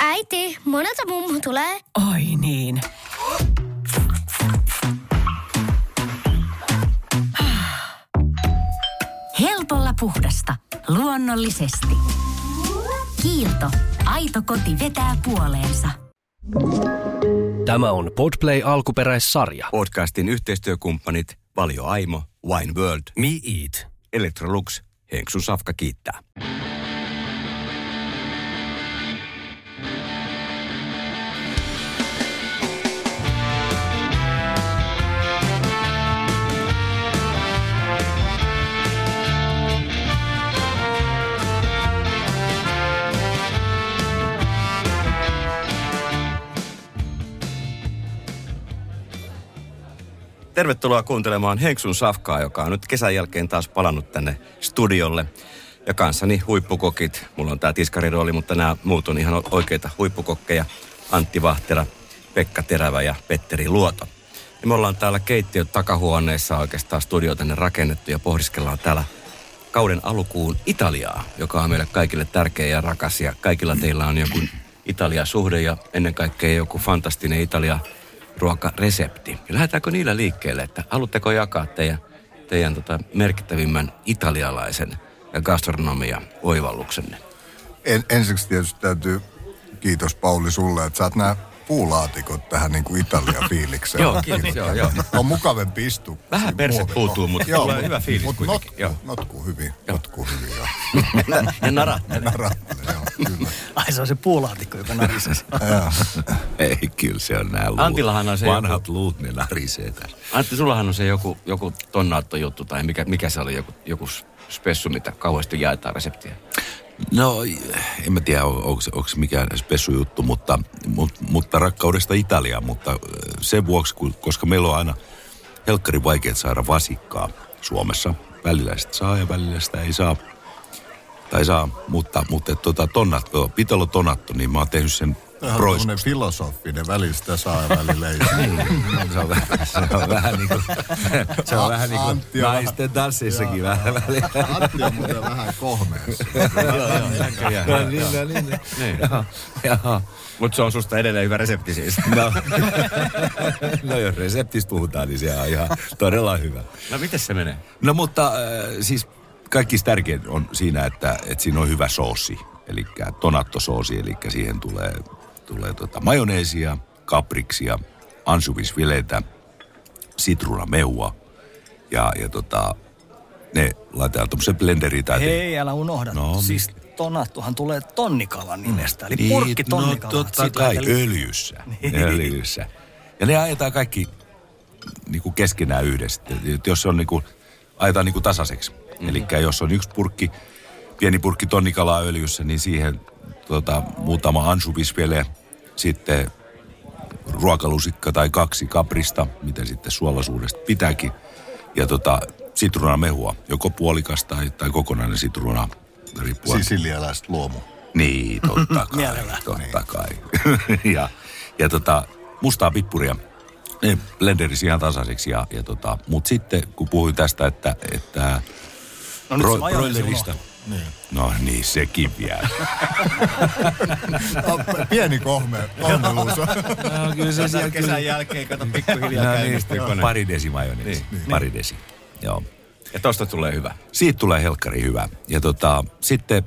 Äiti, monelta mummu tulee? Oi niin. Helpolla puhdasta. Luonnollisesti. Kiilto. Aito koti vetää puoleensa. Tämä on Podplay alkuperäissarja. Podcastin yhteistyökumppanit Valio Aimo, Wine World, Me Eat. Electrolux, Henksun Safka kiittää. Tervetuloa kuuntelemaan Henksun Safkaa, joka on nyt kesän jälkeen taas palannut tänne studiolle. Ja kanssani huippukokit. Mulla on tää tiskarirooli, mutta nämä muut on ihan oikeita huippukokkeja. Antti Vahtera, Pekka Terävä ja Petteri Luoto. Ja me ollaan täällä keittiön takahuoneessa oikeastaan studio tänne rakennettu ja pohdiskellaan täällä kauden alkuun Italiaa, joka on meille kaikille tärkeä ja rakas. Ja kaikilla teillä on joku Italia-suhde ja ennen kaikkea joku fantastinen Italia ruokaresepti. Lähdetäänkö niillä liikkeelle, että haluatteko jakaa teidän, teidän tota merkittävimmän italialaisen gastronomia oivalluksenne? En, ensiksi tietysti täytyy kiitos Pauli sulle, että saat nämä puulaatikot tähän niin kuin Italia-fiilikseen. Joo, kiitos, joo, joo. On mukavampi istua. Vähän perse puutuu, mutta Joo, tulee mut- hyvä fiilis mut kuitenkin, Not, joo. notkuu hyvin, notkuu hyvin, joo. ja narattelee. Narattelee, joo, kyllä. Ai se on se puulaatikko, joka narisee. Joo. Ei, kyllä se on nämä luut. Antillahan on se Vanhat luut, ne narisee tässä. Antti, sullahan on se joku, joku tonnaattojuttu tai mikä, mikä se oli, joku, joku spessu, mitä kauheasti jaetaan reseptiä. No, en mä tiedä, on- onko onko mikään spessu juttu, mutta, mutta, mutta rakkaudesta Italiaan. Mutta sen vuoksi, koska meillä on aina helkkari vaikeat saada vasikkaa Suomessa. Välillä sitä saa ja välillä sitä ei saa. Tai saa, mutta, mutta tota, tonnatto, pitolo tonatto, niin mä oon tehnyt sen Tämä on filosofinen, välistä saa välillä ei saa. se on vähän, se on vähän niin kuin, se on vähän niin kuin Antti on naisten tansseissakin vähän väliä. Antti on muuten vähän kohmeessa. No niin, no niin. Niin. Mutta se on susta edelleen hyvä resepti siis. No, no jos reseptistä puhutaan, niin se on ihan todella hyvä. No miten se menee? No mutta äh, siis kaikista tärkein on siinä, että, että siinä on hyvä soosi. Eli tonattosoosi, eli siihen tulee, tulee tota majoneesia, kapriksia, ansuvisvileitä, sitruunamehua ja, ja tota, ne laitetaan tuommoisen blenderiin tai Hei, älä unohda. No, No, siis tonattuhan tulee tonnikalan nimestä. Eli Niin, purkki no tonnikala. totta Siitä kai, lähtee- öljyssä. Niin. öljyssä. Ja ne ajetaan kaikki niin kuin keskenään yhdessä. Et jos se on niin kuin, ajetaan niin kuin tasaiseksi. Mm-hmm. Eli jos on yksi purkki, pieni purkki tonnikalaa öljyssä, niin siihen tota, muutama ansuvisvele, sitten ruokalusikka tai kaksi kaprista, mitä sitten suolaisuudesta pitääkin. Ja tota, sitruunamehua, joko puolikas tai, tai kokonainen sitruuna, riippuen. Sisilialaista luomu. Niin, totta kai. Totta kai. ja, ja tota, mustaa pippuria. Ne blenderisi ihan tasaiseksi. Ja, ja tota, Mutta sitten, kun puhuin tästä, että, että No nyt bro- broilerista. Unohtui. No niin, sekin vielä. No, pieni kohme, kohmeluus on. no, kyllä se siellä Kesän jälkeen, kato pikkuhiljaa No, niin, kone. pari desi majoneesi. Niin. Pari desi, joo. Ja tosta tulee hyvä. Siitä tulee helkkari hyvä. Ja tota, sitten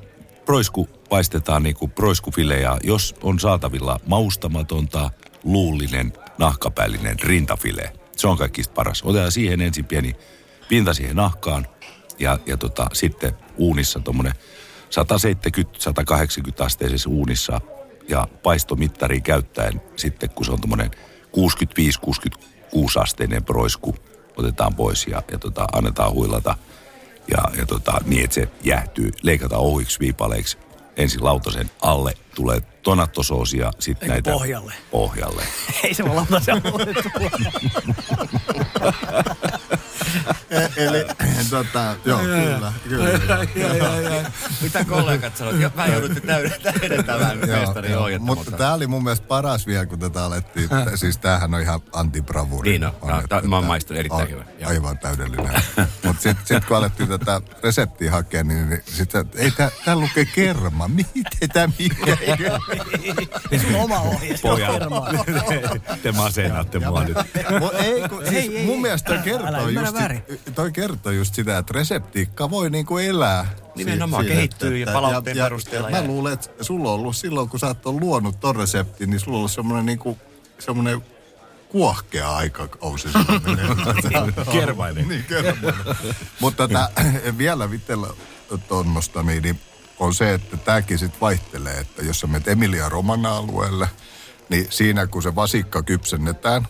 proisku paistetaan niinku proiskufile ja jos on saatavilla maustamatonta, luullinen, nahkapäällinen rintafile. Se on kaikista paras. Otetaan siihen ensin pieni pinta siihen nahkaan ja, ja tota, sitten uunissa tuommoinen 170-180 asteisessa uunissa ja paistomittari käyttäen sitten kun se on tuommoinen 65-66 asteinen proisku otetaan pois ja, ja tota, annetaan huilata ja, ja tota, niin, että se jäähtyy, leikataan ohuiksi viipaleiksi. Ensin lautasen alle tulee tonattosoosia, sitten näitä... pohjalle. Pohjalle. Ei se voi lautase alle Eli tota, joo, kyllä, kyllä. Mitä kollegat sanoivat? Jo, Mä joudutte täyden- täydentämään mestarin joo. ohjetta. Mutta tämä oli mun mielestä paras vielä, kun tätä alettiin. Siis tämähän on ihan antibravuri. Niin on. Mä oon maistanut erittäin hyvä. Aivan täydellinen. Mutta sitten sit, kun alettiin tätä reseptiä hakea, niin, niin sitten, ei tää lukee kerma. Miten tämä mikä? Oma ohje. Pojat, Kermaa. te masennatte mua nyt. Ei, kun, siis Ei, ei, mun mielestä kertoo, ymmärrä just, väärin. toi kertoo just sitä, että reseptiikka voi niinku elää. Nimenomaan, si- kehittyy ja palautteen perusteella Ja, ja- mä luulen, että sulla on ollut silloin, kun sä oot luonut ton reseptin, niin sulla on ollut semmoinen niinku, semmoinen kuohkea aikakausi. Kermainen. niin, kermainen. Mutta tää, vielä vitellä tuonnosta, niin, niin on se, että tämäkin sitten vaihtelee, että jos sä menet Emilia Romana alueelle, niin siinä kun se vasikka kypsennetään,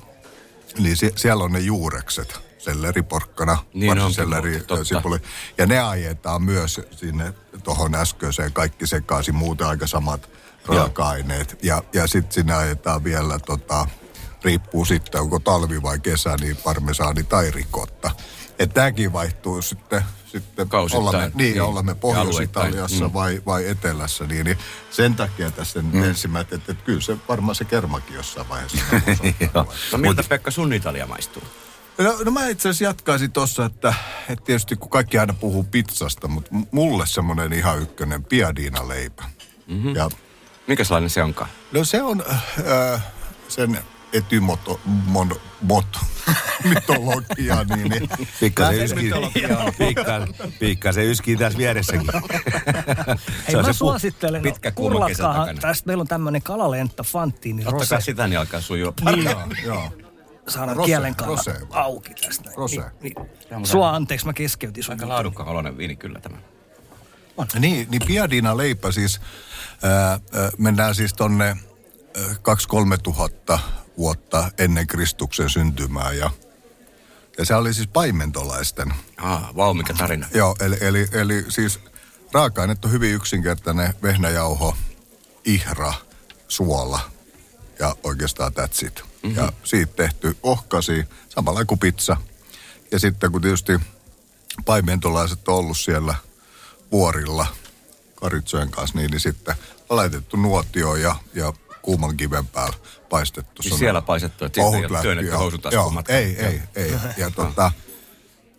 niin sie- siellä on ne juurekset, selleriporkkana, Niin varsiselleri, totta. sipuli. Ja ne ajetaan myös sinne tuohon äskeiseen kaikki sekaisin, muuten aika samat raaka-aineet. Ja, ja sitten sinne ajetaan vielä, tota, riippuu sitten, onko talvi vai kesä, niin parmesaani tai rikotta. Että tämäkin vaihtuu sitten, sitten Kausittain. olemme, niin, Niin. olemme Pohjois-Italiassa. Mm. vai, vai Etelässä, niin, niin sen takia tässä mm. ensimmäiset, että, että kyllä se varmaan se kermakin jossain vaiheessa. No miltä Pekka sun Italia maistuu? No, no mä itse asiassa jatkaisin tossa, että, että tietysti kun kaikki aina puhuu pizzasta, mutta mulle semmoinen ihan ykkönen piadina leipä. Mm-hmm. Ja Minkälainen se onkaan? no se on äh, sen etymoto, mon, mot, mytologia, niin, niin Pikkasen yskii, pikkasen, pikkasen yskii tässä vieressäkin. Hei, mä suosittelen, pitkä kuuma kesä kurlatkaahan, takana. tästä meillä on tämmöinen kalalenttä Fantini Ottakaa sitä, niin alkaa sujua. joo, joo. Saadaan Rose, kielen rose. auki tästä. Rose. Niin, niin. Sua anteeksi, mä keskeytin sun. Aika laadukkaan oloinen viini kyllä tämä. Niin, niin piadina leipä siis, ää, ää, mennään siis tonne 2-3 tuhatta vuotta ennen Kristuksen syntymää ja, ja se oli siis paimentolaisten. Ah, vau, mikä tarina. Joo, eli, eli, eli siis raaka-aineet on hyvin yksinkertainen vehnäjauho, ihra, suola ja oikeastaan that's it. Mm-hmm. Ja siitä tehty ohkasi, samalla kuin pizza. Ja sitten kun tietysti paimentolaiset on ollut siellä vuorilla karitsojen kanssa, niin, niin sitten on laitettu nuotio ja, ja kuuman kiven päällä paistettu. Se on siellä paistettu, että siitä ei ole työnnetty housutaskuun ei, ei, ei. Ja, tota,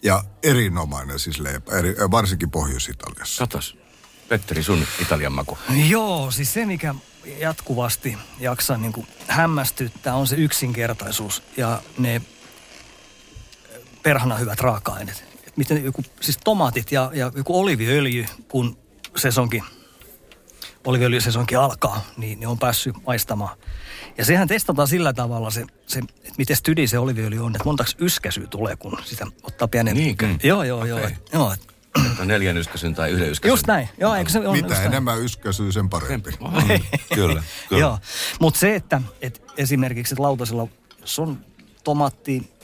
ja erinomainen siis leipä, eri, varsinkin Pohjois-Italiassa. Katos. Petteri, sun Italian maku. Joo, siis se mikä jatkuvasti jaksaa niin kuin hämmästyttää on se yksinkertaisuus ja ne perhana hyvät raaka-aineet. Et miten joku, siis tomaatit ja, ja joku oliviöljy, kun sesonkin, oliviöljysesonki alkaa, niin ne on päässyt maistamaan. Ja sehän testataan sillä tavalla se, se että miten stydi se oliviöljy on, että montaks yskäsyä tulee, kun sitä ottaa pienen... Niinkö? Joo, joo, joo. Et, joo et, Neljän yskäsyn tai yhden yskäsyn. just näin. Joo, eikö se on just Mitä näin? enemmän yskäsyä, sen parempi. Kyllä, kyllä. Joo, mutta se, että et esimerkiksi että lautasella, jos on tomaatti,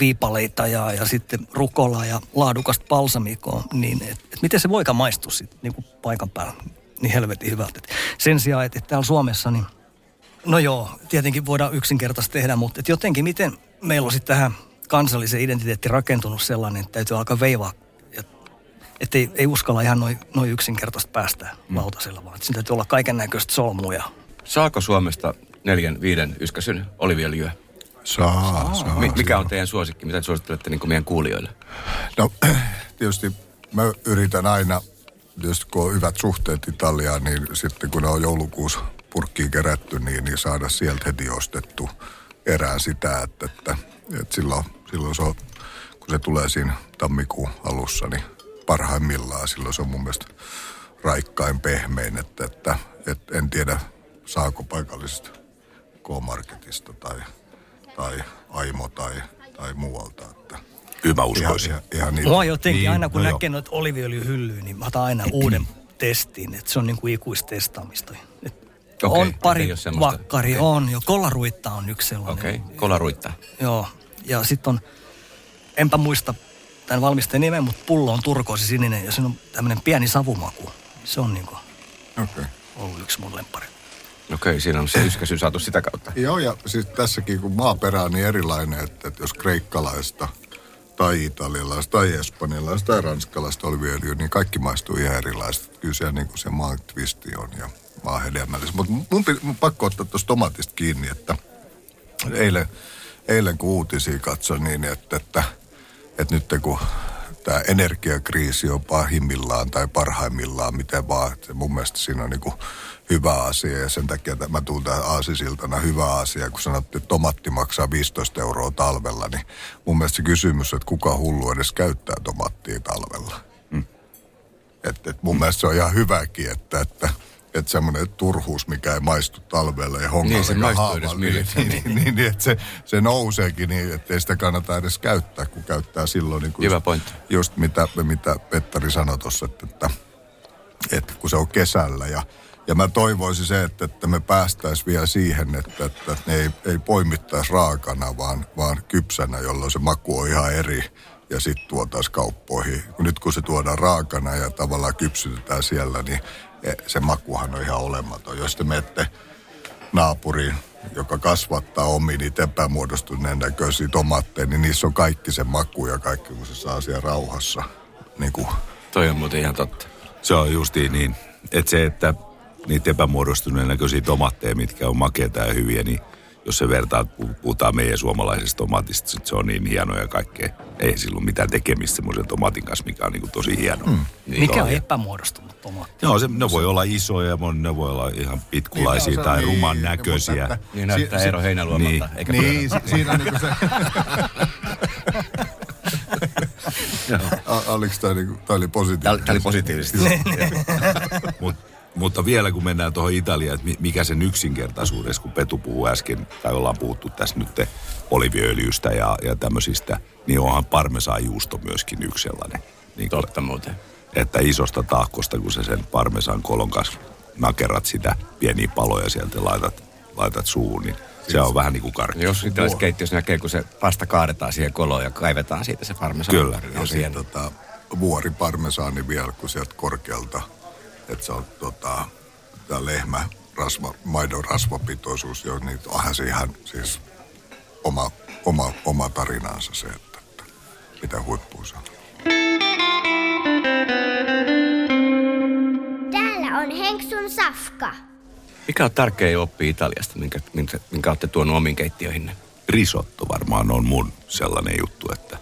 viipaleita ja, ja sitten rukolaa ja laadukasta balsamikoa, niin et, et miten se voikaan maistua sitten niin paikan päällä niin helvetin hyvältä. Et sen sijaan, että et täällä Suomessa, niin no joo, tietenkin voidaan yksinkertaisesti tehdä, mutta et jotenkin miten meillä on sitten tähän kansallisen identiteetti rakentunut sellainen, että täytyy alkaa veivaa että ei, ei uskalla ihan noin noi yksinkertaisesti päästä mm. lautasella, vaan että siinä täytyy olla kaiken näköistä solmuja. Saako Suomesta neljän, viiden yskäsyn oliviöljyä? Saa, saa. Mi- mikä on teidän suosikki? Mitä suosittelette niin meidän kuulijoille? No, tietysti mä yritän aina, tietysti kun on hyvät suhteet Italiaan, niin sitten kun ne on joulukuussa purkkiin kerätty, niin, niin saada sieltä heti ostettu erään sitä, että, että, että silloin, silloin se on, kun se tulee siinä tammikuun alussa, niin parhaimmillaan silloin se on mun mielestä raikkain pehmein, että, että, että en tiedä saako paikallisesta K-Marketista tai, tai Aimo tai, tai muualta, että Kyllä mä ihan, uskoisin. ihan, ihan niitä. Mua jotenkin Niin, aina kun no näkee noita oliviöljyhyllyjä, niin mä otan aina uuden testin, että se on niin kuin ikuistestaamista. Okei, on pari vakkari, Okei. on jo. Kollaruitta on yksi sellainen. Okei, okay. kolaruittaa. Joo, ja sitten on, enpä muista tämän valmisteen nimen, mutta pullo on turkoosi sininen ja siinä on tämmöinen pieni savumaku. Se on niin kuin Okay. ollut yksi mun lemppari. Okei, okay, siinä on se yskäsy saatu sitä kautta. Joo, ja siis tässäkin kun maaperä on niin erilainen, että, että jos kreikkalaista tai italialaista tai espanjalaista tai ranskalaista oliviöljyä, niin kaikki maistuu ihan erilaiset. Kyllä siellä niin kuin se maan twisti on ja maan hedelmällisyys. Mutta mun, mun pakko ottaa tuosta tomatista kiinni, että eilen, eilen kun uutisia katsoin niin, että, että, että nyt kun tämä energiakriisi on pahimmillaan tai parhaimmillaan, miten vaan, että mun mielestä siinä on niin kuin hyvä asia ja sen takia että mä tuun tähän aasisiltana hyvä asia, kun sanottiin, että tomatti maksaa 15 euroa talvella, niin mun mielestä se kysymys, että kuka hullu edes käyttää tomattia talvella. Mm. Että et mun mm. mielestä se on ihan hyväkin, että, että että semmoinen turhuus, mikä ei maistu talvella ja hongalle Niin, se haavalle, millään. niin, niin, niin, niin, että se, se nouseekin niin, että ei sitä kannata edes käyttää, kun käyttää silloin. Niin kuin Hyvä just- pointti. Just mitä, mitä Petteri sanoi tuossa, että, että, että kun se on kesällä ja ja mä toivoisin se, että, että me päästäisiin vielä siihen, että, että ne ei, ei poimittaisi raakana, vaan, vaan kypsänä, jolloin se maku on ihan eri ja sitten tuotaisiin kauppoihin. Nyt kun se tuodaan raakana ja tavallaan kypsytetään siellä, niin eh, se makuhan on ihan olematon. Jos te menette naapuriin, joka kasvattaa omiin niitä epämuodostuneen näköisiä tomaatteja, niin niissä on kaikki se maku ja kaikki, kun se saa siellä rauhassa. Niin kuin, Toi on muuten ihan totta. Se on justiin niin, että se, että niitä epämuodostuneen näköisiä tomatteja, mitkä on makeita ja hyviä, niin jos se vertaa, pu- puhutaan meidän suomalaisesta tomaatista, sit se on niin hieno ja kaikkea. Ei sillä ole mitään tekemistä semmoisen tomaatin kanssa, mikä on niin kuin tosi hieno. Mm. Mikä on epämuodostunut tomaatti? Joo, se, ne voi olla isoja, ne voi olla ihan pitkulaisia Niin, tai niin, ruman mutta näköisiä. että- Niin näyttää Si- si- Eero Heinäluomalta, niin. eikä niin, si- siinä on niinku se... Oliko tämä niinku, oli Tämä positiivinen? oli positiivisesti. Mut, mutta vielä kun mennään tuohon Italiaan, että mi- mikä sen yksinkertaisuudessa, kun Petu puhuu äsken, tai ollaan puhuttu tässä nyt oliviöljystä ja, ja tämmöisistä, niin onhan parmesanjuusto myöskin yksi sellainen. Niin Totta muuten. että isosta tahkosta, kun se sen parmesan kolon kanssa nakerat sitä pieniä paloja sieltä ja laitat, laitat suuhun, niin se on vähän niin kuin karkki. Jos italialaisessa keittiössä näkee, kun se pasta kaadetaan siihen koloon ja kaivetaan siitä se parmesan. Kyllä. Se Ja hieno. tota, vuori parmesaani vielä, kun sieltä korkealta, että se on tota, tämä lehmä, rasva, maidon rasvapitoisuus, jo, niin onhan se ihan siis oma, oma, oma tarinansa se, että, että mitä huippua se on. Täällä on Henksun safka. Mikä on tärkeä oppi Italiasta, minkä, minkä, minkä olette tuonut omiin keittiöihinne? risotto varmaan on mun sellainen juttu, että,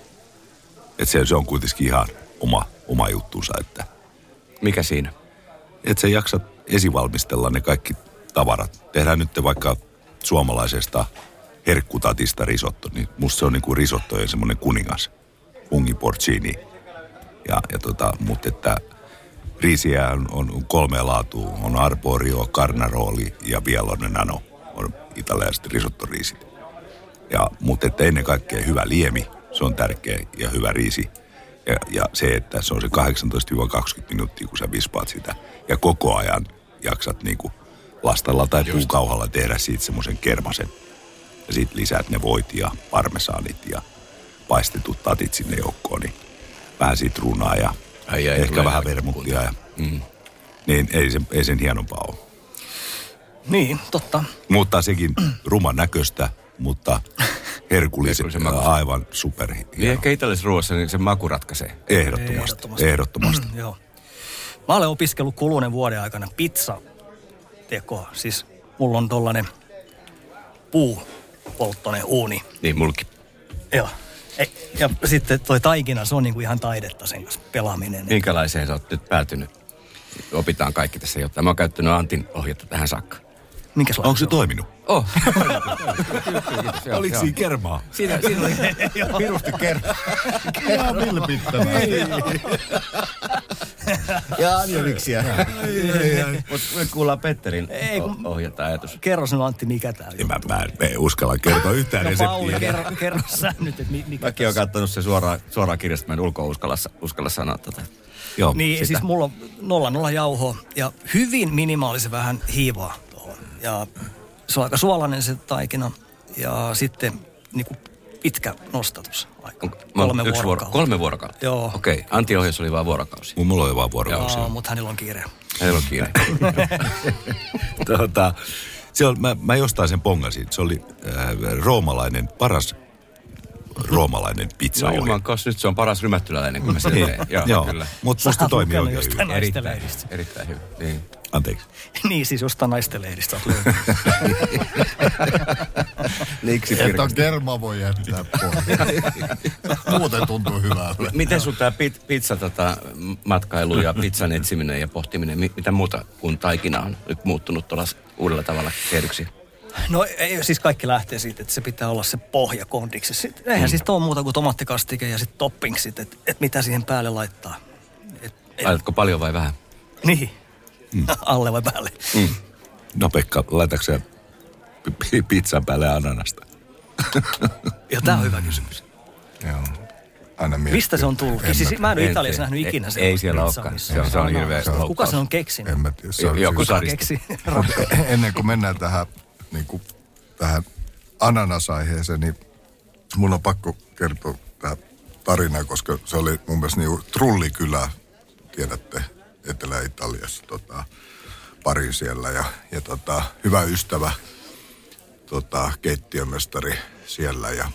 että se, se on kuitenkin ihan oma, oma juttunsa, että, Mikä siinä? Että sä jaksat esivalmistella ne kaikki tavarat. Tehdään nyt vaikka suomalaisesta herkkutatista risotto, niin musta se on niin kuin risottojen semmoinen kuningas, fungi porcini. Ja, ja tota, mutta että riisiä on, on kolme laatua, on arborio, carnaroli ja bielone nano, on italialaiset risottoriisit. Ja, mutta että ennen kaikkea hyvä liemi, se on tärkeä ja hyvä riisi. Ja, ja se, että se on se 18-20 minuuttia, kun sä vispaat sitä. Ja koko ajan jaksat niinku lastalla tai puukauhalla tehdä siitä semmoisen kermasen. Ja sitten lisäät ne voit ja parmesaanit ja paistetut tatit sinne joukkoon. Niin vähän sitruunaa ja Ai ai, ehkä vähän vermuttia. Ja, mm. Niin ei sen, ei sen hienompaa ole. Niin, totta. Mutta sekin ruman näköistä, mutta herkullisen, Herkullisen makuista. aivan super Niin ehkä italialaisessa ruoassa niin se maku ratkaisee. Ehdottomasti. Ehdottomasti. Ehdottomasti. Joo. Mä olen opiskellut kuluneen vuoden aikana pizza tekoa. Siis mulla on tollanen puupolttoinen uuni. Niin mulki. Joo. E- Ja sitten toi taikina, se on niinku ihan taidetta sen kanssa pelaaminen. Minkälaiseen sä oot nyt päätynyt? Opitaan kaikki tässä jotain. Mä oon käyttänyt Antin ohjetta tähän saakka. Minkäslainen Onko se on? toiminut? Oh. Oliko siinä kermaa? Siinä, siinä oli pirusti kerta. Ihan vilpittävä. Ja anjoniksia. Mutta me kuullaan Petterin Ei, kun- ohjata ajatus. Kerro sinun Antti, mikä tää En mä, mä, en uskalla kertoa yhtään No Pauli, reseptiä. kerro, kerro sä nyt, että mi- mikä Mäkin tässä- katsonut se suoraan, suoraan kirjasta, mä en ulkoa uskalla, uskalla sanoa tätä. Joo. Niin, sitä. siis mulla on nolla nolla jauhoa ja hyvin minimaalisen vähän hiivaa. Ja se on aika suolainen se taikina ja sitten niinku pitkä nostatus. Aika. Kolme yksi vuoro- vuorokautta. kolme vuorokautta? Joo. Okei, Antin ohjeessa oli vaan vuorokausi. Mun mulla oli vaan vuorokausi. Joo, mutta hänellä on kiire. Hänellä on kiire. tota, se on, mä, mä jostain sen pongasin. Se oli äh, roomalainen paras roomalainen pizza No oli. ilman, koska nyt se on paras rymättyläläinen, kun mä sen teen. Joo, Joo, kyllä. mutta musta toimii oikein hyvin. Erittäin, erittäin hyvin. Niin. Anteeksi. niin siis jostain naisten lehdistä löytänyt. Niksi Että on kerma voi jättää pois. Muuten tuntuu hyvältä. Miten sun tämä pit, pizza tota, matkailu ja pizzan etsiminen ja pohtiminen, mi- mitä muuta kuin taikina on nyt muuttunut tuolla uudella tavalla tehdyksi? No ei, siis kaikki lähtee siitä, että se pitää olla se pohja kondiksi. Sitten, eihän mm. siis ole muuta kuin tomattikastike ja sitten toppingsit, että et mitä siihen päälle laittaa. Et, et, Laitatko paljon vai vähän? niin, mm. alle vai päälle. No Pekka, laitatko pizzan päälle ananasta? Ja tämä on hyvä kysymys. Joo. Aina miettii. Mistä se on tullut? En Siis, mä en ole Italiassa nähnyt Ei- ikinä ei sellaista siellä olekaan. Se on- se on hirveä Kuka loukkaus. sen on keksinyt? En mä tiedä. Se on Joku siis- Kuka keksi? Ennen kuin mennään tähän, niin kuin, tähän ananasaiheeseen, niin mun on pakko kertoa tämä tarina, koska se oli mun mielestä niin Trullikylä, tiedätte, Etelä-Italiassa, tota, pari siellä. Ja, ja tota, hyvä ystävä, tota, keittiömestari siellä. Ja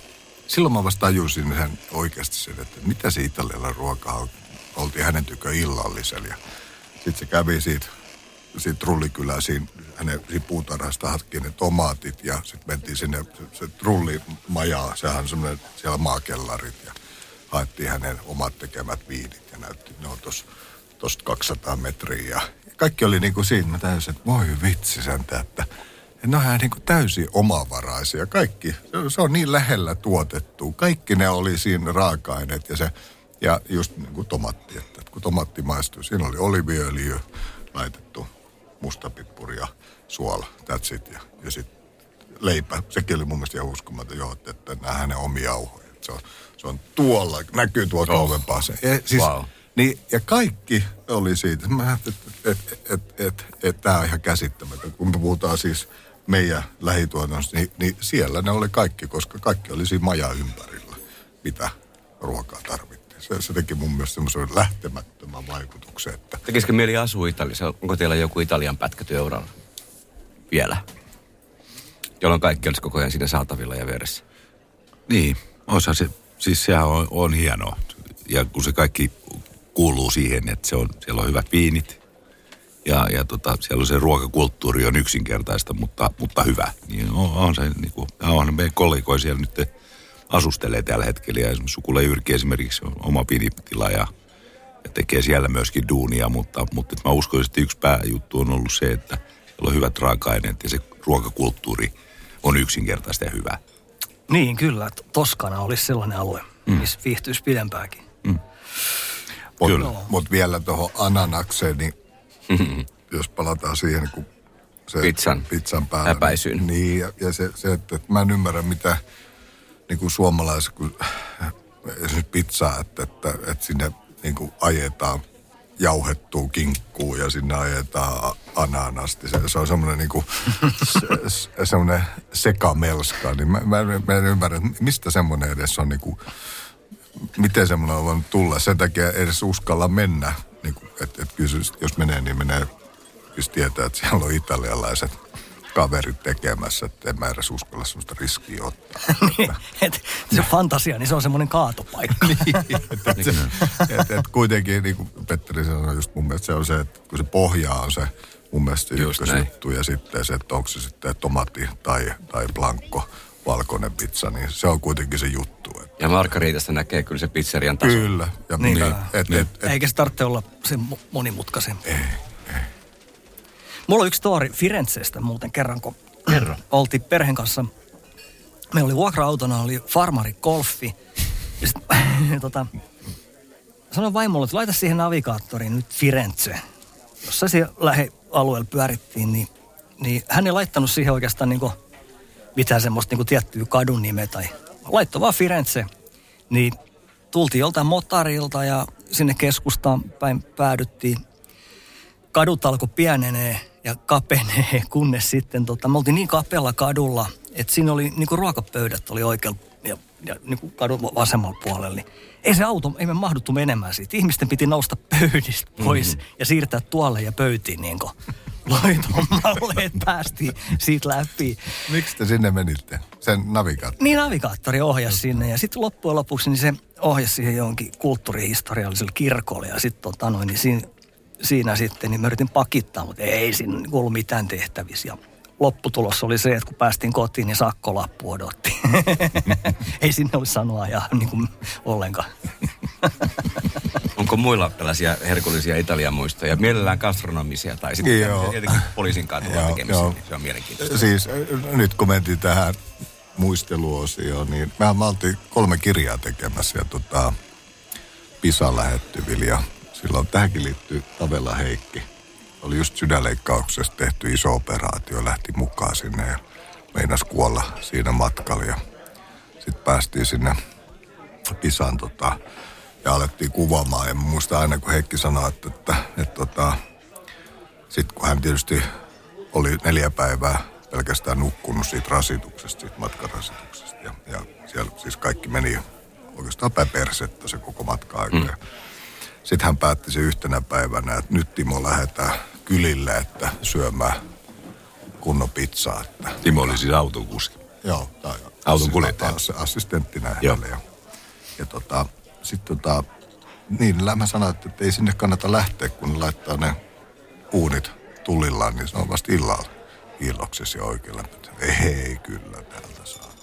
silloin mä vasta tajusin sen oikeasti sen, että mitä se italialainen ruoka on. Oltiin hänen tykö illallisella. Ja sitten se kävi siitä, siitä trullikylään siinä, hänen siinä puutarhasta hakki ne tomaatit ja sitten mentiin sinne se, trullimajaa, sehän on semmoinen siellä maakellarit ja haettiin hänen omat tekemät viinit ja näytti, ne on tossa, tosta 200 metriä ja kaikki oli niin kuin siinä, mä täysin, että voi vitsi sentä, että ne on niin kuin täysin omavaraisia. Kaikki, se- se on niin lähellä tuotettu. Kaikki ne oli siinä raaka-aineet ja se, ja just niin kuin tomatti, että kun tomatti maistui, siinä oli oliviöljy laitettu, mustapippuri ja suola, that's it. Ja, ja sitten leipä, sekin oli mun mielestä ihan uskomaton, joo, että, että nämä hänen omia jauhoja. Se on, se on tuolla, näkyy tuolta oh. oven päässä. Ja, siis, Wow. Niin, ja kaikki oli siitä. Mä ajattelin, että et, et, et, et, tämä on ihan käsittämätön. Kun me puhutaan siis meidän lähituotannosta, niin, niin siellä ne oli kaikki, koska kaikki oli siinä maja ympärillä, mitä ruokaa tarvittiin. Se, se teki mun mielestä semmoisen lähtemättömän vaikutuksen, että Tekisikö mieli asua Italiassa? Onko teillä joku Italian pätkä työuralla? Vielä. Jolloin kaikki olisi koko ajan siinä saatavilla ja vieressä. Niin, osa se, siis sehän on, on hienoa. Ja kun se kaikki kuuluu siihen, että se on, siellä on hyvät viinit ja, ja tota, siellä on se ruokakulttuuri on yksinkertaista, mutta, mutta hyvä. Niin on, on se, niin kuin, on meidän kollegoja siellä nyt asustelee tällä hetkellä. Ja esimerkiksi Sukula Jyrki esimerkiksi on oma viinitila ja, ja tekee siellä myöskin duunia, mutta, mutta mä uskoisin, että yksi pääjuttu on ollut se, että siellä on hyvät raaka-aineet ja se ruokakulttuuri on yksinkertaista ja hyvä. Niin, kyllä. Toskana olisi sellainen alue, mm. missä viihtyisi pidempäänkin. Mutta mut vielä tuohon ananakseen, niin jos palataan siihen, kun se Pizzan pizzan päällä. häpäisyyn. Niin, ja, ja se, se että, että mä en ymmärrä, mitä niin kuin suomalaiset, kun esimerkiksi pizzaa, että, että, että sinne niin kuin ajetaan jauhettua kinkkuu ja sinne ajetaan ananasti. Se, se on semmoinen niin kuin, se, se, semmoinen sekamelska. Niin mä, mä, mä en ymmärrä, mistä semmoinen edes on niin kuin, miten semmoinen on voinut tulla. Sen takia edes uskalla mennä. Niin kuin, että, kyllä se, jos menee, niin menee, jos tietää, että siellä on italialaiset kaverit tekemässä, että en mä edes uskalla semmoista riskiä ottaa. et, se fantasia, niin se on semmoinen kaatopaikka. et, se, et, et kuitenkin, niin kuin Petteri sanoi, just mun mielestä se on se, että kun se pohja on se mun mielestä ykkösjuttu ja sitten se, että onko se sitten tomatti tai, tai blanko, valkoinen pizza, niin se on kuitenkin se juttu. Että Ja Margaritasta näkee kyllä se pizzerian taso. kyllä. Ja Niin. niin, et, et, et, Eikä se tarvitse olla sen mo- monimutkaisen. Ei, Mulla on yksi story Firenzestä muuten kerran, kun Kerro. oltiin perheen kanssa. Meillä oli vuokra-autona, oli farmari golfi. Ja sit, tota, sanoin vaimolle, että laita siihen navigaattoriin nyt Firenze. Jossa siellä lähialueella pyörittiin, niin, niin hän ei laittanut siihen oikeastaan niin mitään semmoista niin tiettyä kadun nimeä tai laittoi vaan Firenze. Niin tultiin joltain motarilta ja sinne keskustaan päin päädyttiin. Kadut alkoi pienenee ja kapenee, kunnes sitten tota, me oltiin niin kapealla kadulla, että siinä oli niinku ruokapöydät oli oikealla ja, ja niinku kadun vasemmalla puolella. Niin ei se auto, ei me mahduttu menemään siitä. Ihmisten piti nousta pöydistä pois mm-hmm. ja siirtää tuolle ja pöytiin niinku loitommalle, että päästiin siitä läpi. Miksi te sinne menitte? Sen navigaattori? Niin navigaattori ohjasi sinne ja sitten loppujen lopuksi niin se ohjasi siihen johonkin kulttuurihistorialliselle kirkolle ja sitten tota noin, niin siinä, siinä sitten niin mä yritin pakittaa, mutta ei siinä ollut mitään tehtävissä. Ja lopputulos oli se, että kun päästiin kotiin, niin sakkolappu odotti. ei sinne olisi sanoa ja niin kuin ollenkaan. Onko muilla tällaisia herkullisia Italian muistoja? Mielellään gastronomisia tai sitten Joo. tietenkin poliisin kanssa tekemisiä. niin Se on mielenkiintoista. Siis äh, nyt kun mentiin tähän muisteluosioon, niin mehän me oltiin kolme kirjaa tekemässä ja tota, Pisa lähettyvillä ja silloin tähänkin liittyy Tavella Heikki. Oli just sydänleikkauksesta tehty iso operaatio, lähti mukaan sinne ja meinas kuolla siinä matkalla ja sitten päästiin sinne Pisan tota, ja alettiin kuvaamaan ja mä muistan aina kun Heikki sanoi, että, että, että tota, sitten kun hän tietysti oli neljä päivää pelkästään nukkunut siitä rasituksesta, siitä matkarasituksesta. Ja, ja siellä siis kaikki meni oikeastaan päin persettä se koko matka-aika. Mm. Sitten hän päätti se yhtenä päivänä, että nyt Timo lähdetään kylille, että syömään kunnon pizzaa. Että, Timo oli siis autokuski. Joo, tai Auton kuljettaja. assi- assistenttina Joo. Ja, ja tota, sitten tota, niin lämmä sanoi, että ei sinne kannata lähteä, kun ne laittaa ne uunit tulillaan, niin se on vasta illalla illoksesi oikein lämpötä. Ei, kyllä täältä saa.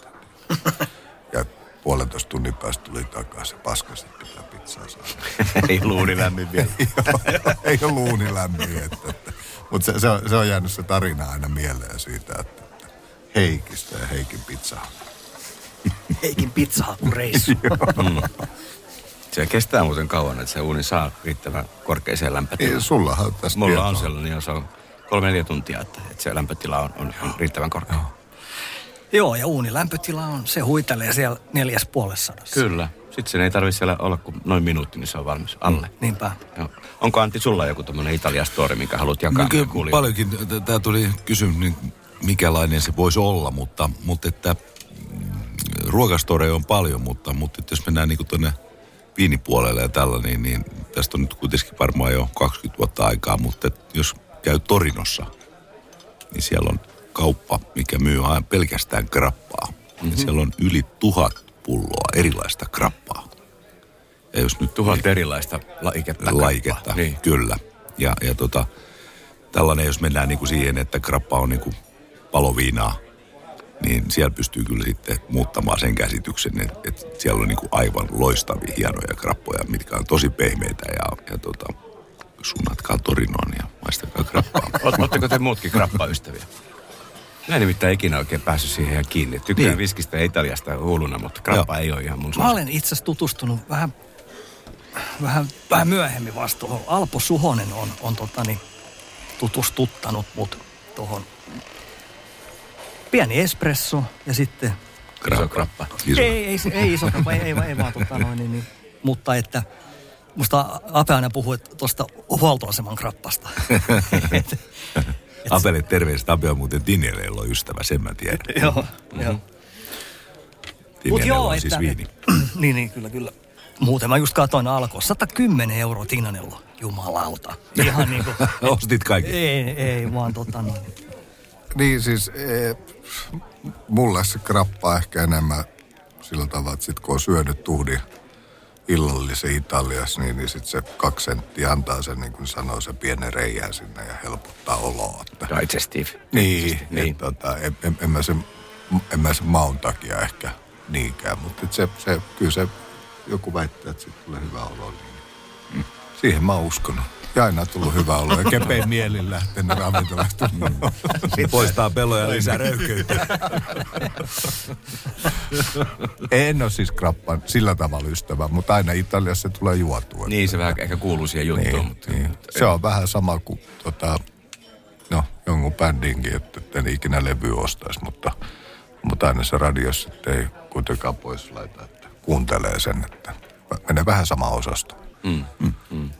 ja puolentoista tunnin päästä tuli takaisin. Paskasti pitää pizzaa saada. Ei luuni lämmin vielä. ei ole luuni lämmin. Että, että. Mutta se, se, on, se on jäänyt se tarina aina mieleen siitä, että, että Heikistä ja Heikin pizzaa. Heikin pizzahakureissu. Se kestää muuten kauan, että se uuni saa riittävän korkeeseen lämpötilaan. Ei, sullahan on tästä Mulla tietoa. on sellainen, ja se on kolme neljä tuntia, että, että se lämpötila on, on, on riittävän korkea. Joo, ja uunin lämpötila on, se huitelee siellä neljäs puolessa sadassa. Kyllä. Sitten sen ei tarvitse siellä olla kuin noin minuutti, niin se on valmis alle. Niinpä. Joo. Onko Antti sulla joku tämmöinen Italia-story, minkä haluat jakaa? No, kyllä kuulijoille? paljonkin. Tämä tuli kysymys, niin mikälainen se voisi olla, mutta, mutta että mm, ruokastoreja on paljon, mutta, mutta että jos mennään niin tuonne viinipuolelle ja tällä, niin, niin tästä on nyt kuitenkin varmaan jo 20 vuotta aikaa, mutta jos käy Torinossa, niin siellä on kauppa, mikä myy aina pelkästään krappaa. Mm-hmm. Ja siellä on yli tuhat pulloa erilaista krappaa. Ja jos nyt Tuhat erilaista laiketta. laiketta, Niin. kyllä. Ja, ja tota, tällainen, jos mennään niin kuin siihen, että krappa on niin kuin paloviinaa, niin siellä pystyy kyllä sitten muuttamaan sen käsityksen, että, että siellä on niin kuin aivan loistavia, hienoja krappoja, mitkä on tosi pehmeitä ja, ja tota, suunnatkaa torinoon ja maistakaa krappaa. Ootteko te muutkin krappaystäviä? Mä en nimittäin ikinä oikein päässyt siihen ihan kiinni. Tykkään Niin. niin. viskistä ja Italiasta huuluna, mutta krappa Joo. ei ole ihan mun Mä suosikki. olen itse asiassa tutustunut vähän, vähän, vähän myöhemmin vasta tuohon. Alpo Suhonen on, on totani, tutustuttanut mut tuohon pieni espresso ja sitten... Iso krappa. Iso. Ei, ei, ei iso krappa, ei, ei, ei vaan tota noin, niin, niin, mutta että musta Ape aina puhuu tuosta huoltoaseman krappasta. Et- Apelle terveiset, Ape on muuten Tinjeleilla ystävä, sen mä tiedän. joo, joo. Mut Tinjeleillä joo, on siis että, viini. niin, niin, kyllä, kyllä. Muuten mä just katsoin alkoa. 110 euroa Tignanella. Jumalauta. Ihan niin kuin, Ostit kaikki. ei, ei, vaan tota noin. Niin siis, e, mulle se krappaa ehkä enemmän sillä tavalla, että sit kun on syönyt tuhdi illallisen Italiassa, niin, niin sit se kaksi senttiä antaa sen, niin kuin sanoo, se pienen reijän sinne ja helpottaa oloa. Että, Digestive. niin, niin. niin. Tota, en, en, en, mä sen, en mä sen maun takia ehkä niinkään, mutta et se, se, kyllä se, joku väittää, että siitä tulee hyvä olo, niin siihen mä oon uskonut. Ja aina tullut hyvä olo ja kepein mielin lähtenyt ravintolasta. Poistaa peloja ja lisää röyhkeyttä. En ole siis krappan sillä tavalla ystävä, mutta aina Italiassa se tulee juotua. Niin, se vähän ehkä kuuluu siihen juttuun. niin, mutta, niin. Se on vähän sama kuin tota, no, jonkun bändinkin, että et en ikinä levy ostaisi, mutta, mutta aina se radiossa ei kuitenkaan pois laita, että kuuntelee sen, että menee vähän sama osasto. Täällä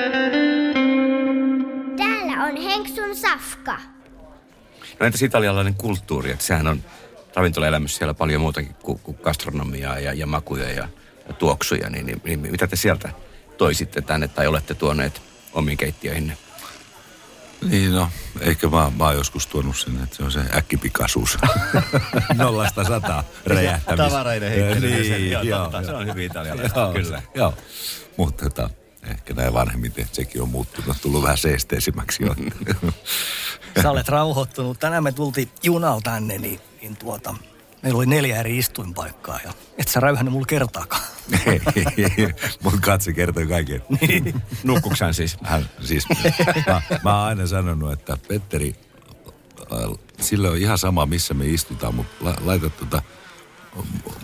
Henksun safka. No entäs italialainen kulttuuri, että sehän on ravintolaelämässä siellä paljon muutakin kuin, kuin gastronomiaa ja, ja makuja ja, ja tuoksuja, niin, niin, niin mitä te sieltä toisitte tänne tai olette tuoneet omiin keittiöihinne? Niin no, ehkä mä, mä oon joskus tuonut sen, että se on se äkkipikaisuus. Nollasta sataa räjähtämistä. Tavareiden heittelyyn, se- Niin, joo, joo, totta, se on hyvin italialaista, Joo, kyllä. Joo, mutta tota, ehkä näin vanhemmiten sekin on muuttunut, tullut vähän seesteisimmäksi jo. Sä olet rauhoittunut. Tänään me tultiin junalla tänne, niin, niin tuota, meillä oli neljä eri istuinpaikkaa ja et sä räyhännyt mulla kertaakaan. Mutta katse kertoi kaiken. Niin. Nukkuksän siis? Hän, siis, mä, mä oon aina sanonut, että Petteri, sillä on ihan sama, missä me istutaan, mutta la, laita tota,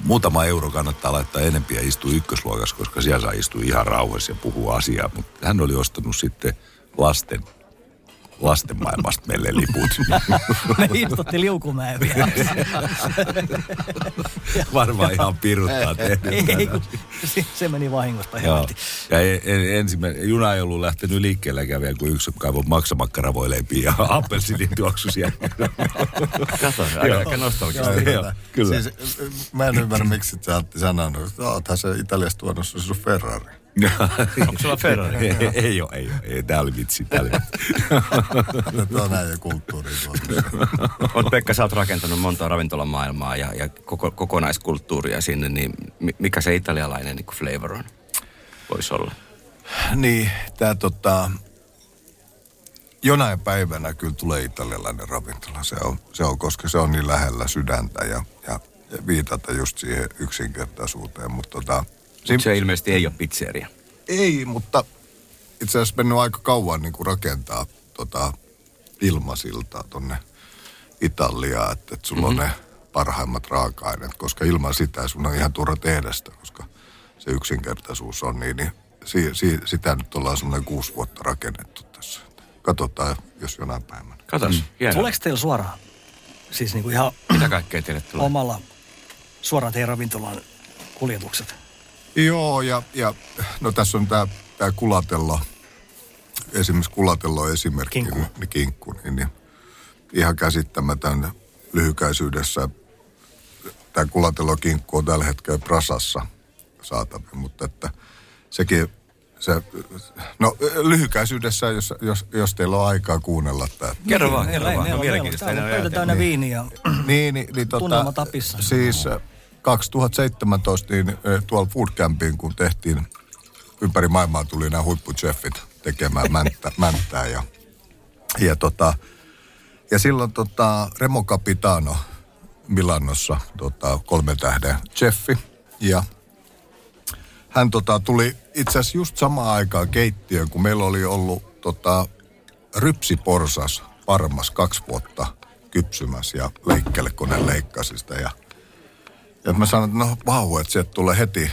muutama euro kannattaa laittaa enempi ja istua ykkösluokassa, koska siellä saa istua ihan rauhassa ja puhua asiaa. Mutta hän oli ostanut sitten lasten, lasten maailmasta meille liput. Me istutti liukumäen vielä. Varmaan ihan piruttaa tehnyt. Ei, kun se, se meni vahingosta Joo. helvetti. Ja en, en, ensimmäinen, juna ei ollut lähtenyt liikkeelle vielä, kun yksi kaivoi maksamakkaravoileipiä ja appelsinin tuoksu siellä. Kato, aika, aika nostalgista. Joo, kyllä. Siis, mä en ymmärrä, miksi sä Antti sanonut, että oothan se Italiasta tuonut sun Ferrari. Onko sulla Ferrari? ei, ei ole, ei ole. Ei, tää oli vitsi. Tää oli vitsi. Tuo on näin jo kulttuuri Oot Pekka, sä oot rakentanut monta ravintolamaailmaa ja, ja koko, kokonaiskulttuuria sinne, niin mi- mikä se italialainen niin flavor on? Voisi olla. Niin, tää tota, jonain päivänä kyllä tulee italialainen ravintola. Se on, se on koska se on niin lähellä sydäntä ja, ja, ja viitata just siihen yksinkertaisuuteen. Mutta tota, Mut se ilmeisesti ei ole pizzeria. ei, mutta itse asiassa mennyt aika kauan niin kuin rakentaa tota ilmasiltaa tonne Italiaan, että, että sulla mm-hmm. on ne parhaimmat raaka-aineet, koska ilman sitä sun on ihan turha tehdä sitä, koska se yksinkertaisuus on niin, niin si, si, sitä nyt ollaan semmoinen kuusi vuotta rakennettu tässä. Katsotaan, jos jonain päivänä. Katos, mm. hienoa. Tuleeko teillä suoraan, siis niin kuin ihan Mitä kaikkea teille tulee? omalla, suoraan teidän ravintolan kuljetukset? Joo, ja, ja no tässä on tämä tää kulatello, esimerkiksi kulatello esimerkki, Kinkku. Niin, niin kinkku, niin, niin ihan käsittämätön lyhykäisyydessä. Tämä kulatello kinkku on tällä hetkellä Prasassa saatavilla, mutta että sekin, se, no lyhykäisyydessä, jos, jos, jos teillä on aikaa kuunnella tämä. Kerro vaan, Meillä kerro ei- vaan. On on- mielenkiintoista. on ajatella. täynnä viiniä. Niin, niin, niin tota, Tunnelma tapissa. Siis äh, 2017 niin tuolla Foodcampin, kun tehtiin ympäri maailmaa tuli nämä huippuchefit tekemään mänttä, mänttää ja, ja, tota, ja silloin tota, Remo Capitano Milanossa tota, kolme tähden cheffi ja hän tota, tuli itse asiassa just samaan aikaan keittiöön, kun meillä oli ollut tota, rypsiporsas Parmas kaksi vuotta kypsymässä ja leikkele, kun ne leikkasi sitä. Ja, ja mä sanoin, että no vau, että sieltä tulee heti,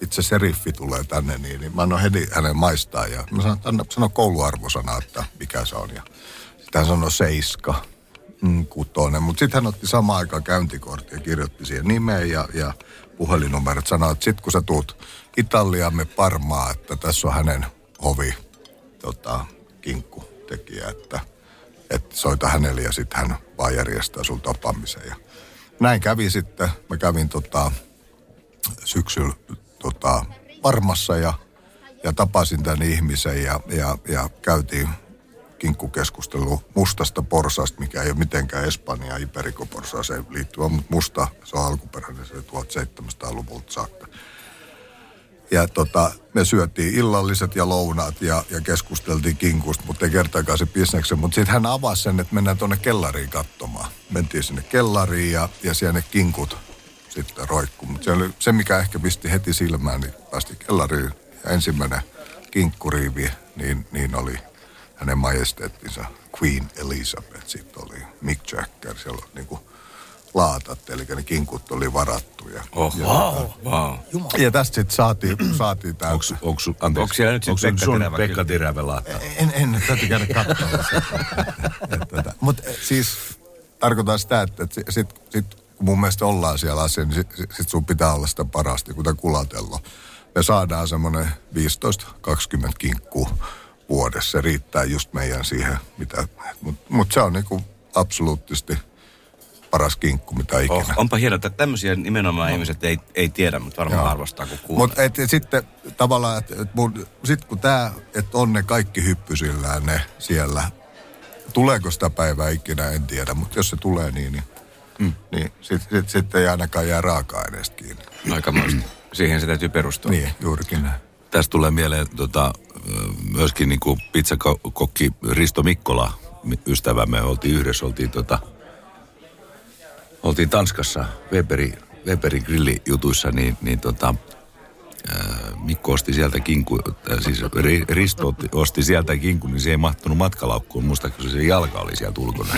itse seriffi tulee tänne, niin, niin mä annoin heti hänen maistaa. Ja mä sanoin, että anna, sano kouluarvosana, että mikä se on. Ja sitten hän sanoi seiska, mm, kutonen. Mutta sitten hän otti samaan aikaan käyntikortin ja kirjoitti siihen nimeen ja, ja puhelinnumerot. Sanoi, että sitten kun sä tuut Italiamme Parmaa, että tässä on hänen hovi tota, kinkkutekijä, että, että soita hänelle ja sitten hän vaan järjestää sun tapaamisen. Ja näin kävi sitten. Mä kävin tota, syksyllä tota, Parmassa ja, ja tapasin tämän ihmisen ja, ja, ja käytiin kinkkukeskustelu mustasta porsasta, mikä ei ole mitenkään Espanja Iberikoporsaaseen liittyvä, mutta musta, se on alkuperäinen, se 1700-luvulta saakka. Ja tota, me syötiin illalliset ja lounaat ja, ja keskusteltiin kinkusta, mutta ei kertaakaan se bisneksen. Mutta sitten hän avasi sen, että mennään tuonne kellariin katsomaan. Mentiin sinne kellariin ja, ja siellä ne kinkut sitten roikkuu. Mutta se, oli, se, mikä ehkä pisti heti silmään, niin päästi kellariin. Ja ensimmäinen kinkkuriivi, niin, niin oli hänen majesteettinsa Queen Elizabeth. Sitten oli Mick Jagger, siellä oli niin kuin laatat, eli ne kinkut oli varattu. Ja, Oh, ja, wow, wow. ja tästä sitten saatiin, saatiin tämä. Onko, onko, anteeksi, Onko siellä nyt sit onko se Pekka Terävä Pekka? Terävä laattaa? En, en täytyy käydä katsomassa. Mutta siis tarkoitan sitä, että, että sit, sit, kun mun mielestä ollaan siellä asiassa, niin sit, sit sun pitää olla sitä parasta, kuten kulatello. Me saadaan semmoinen 15-20 kinkkuu vuodessa. Se riittää just meidän siihen, mitä... Mutta mut se on niinku absoluuttisesti paras kinkku, mitä ikinä. Oh, onpa hienoa, että tämmöisiä nimenomaan no. ihmiset ei, ei tiedä, mutta varmaan Joo. arvostaa, kun kuulee. Mutta et, et sitten tavallaan, että et mun, sit kun tää, että on ne kaikki hyppysillään ne siellä, tuleeko sitä päivää ikinä, en tiedä, mutta jos se tulee niin, niin, mm. niin sitten sit, sit ei ainakaan jää raaka-aineesta kiinni. Aikamoista. Siihen se täytyy perustua. Niin, juurikin näin. Tästä tulee mieleen tota, myöskin niin kuin pizzakokki Risto Mikkola, ystävämme, oltiin yhdessä, oltiin, tota, oltiin Tanskassa Weberi, Weberin grillijutuissa, niin, niin tota, Mikko osti sieltä kinku, äh, siis Ri- Risto osti sieltä kinku, niin se ei mahtunut matkalaukkuun. Muistaakseni se jalka oli sieltä ulkona.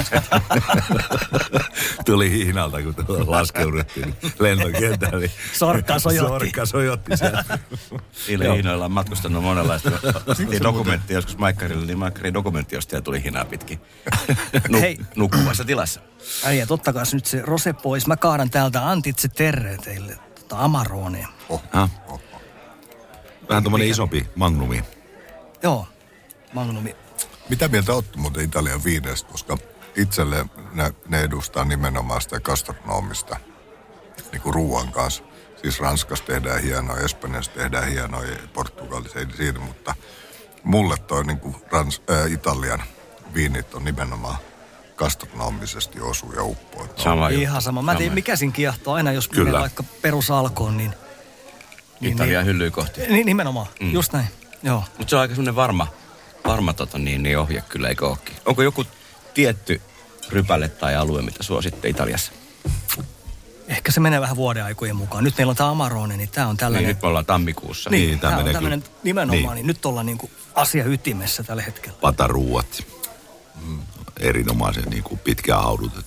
Tuli hihnalta, kun laskeuduttiin. Niin Sorkka sojotti. Sorkka sojotti sieltä. Niillä hiinoilla on matkustanut monenlaista. Ostettiin dokumentti joskus Maikkarille, niin Maikkarin dokumenttiostaja tuli hinaa pitkin. Nu- Hei. Nukkuvassa tilassa. Äijä, ottakaa nyt se rose pois. Mä kaadan täältä Antitse Terre teille tota Amaroneen. Ha? Vähän tommonen isompi magnumi. Joo, Magnumi. Mitä mieltä olette muuten Italian viineistä, koska itselle ne, ne edustaa nimenomaan sitä gastronomista niin kuin ruoan kanssa. Siis Ranskassa tehdään hienoa, Espanjassa tehdään hienoa, ja Portugalissa ei siinä, mutta mulle toi niin kuin Rans, ää, Italian viinit on nimenomaan gastronomisesti osu ja uppoa. Sama. Ihan sama. Mä en tiedä, mikä siinä kiehtoo aina, jos Kyllä. menee vaikka perusalkoon, niin... niin, Italian hyllyä kohti. niin, niin nimenomaan, mm. just näin. Joo. Mutta se on aika semmoinen varma, varma tota, niin, niin ohje kyllä, eikö ookin? Onko joku tietty rypäle tai alue, mitä suositte Italiassa? Ehkä se menee vähän vuoden aikojen mukaan. Nyt meillä on tämä Amarone, niin tämä on Niin, tällainen... nyt me ollaan tammikuussa. Niin, Niin, tää tämä on menee tämmöinen kyllä. nimenomaan, Niin. niin. nyt ollaan niinku asia ytimessä tällä hetkellä. Pataruuat. Mm. Erinomaisen niin kuin pitkään haudutet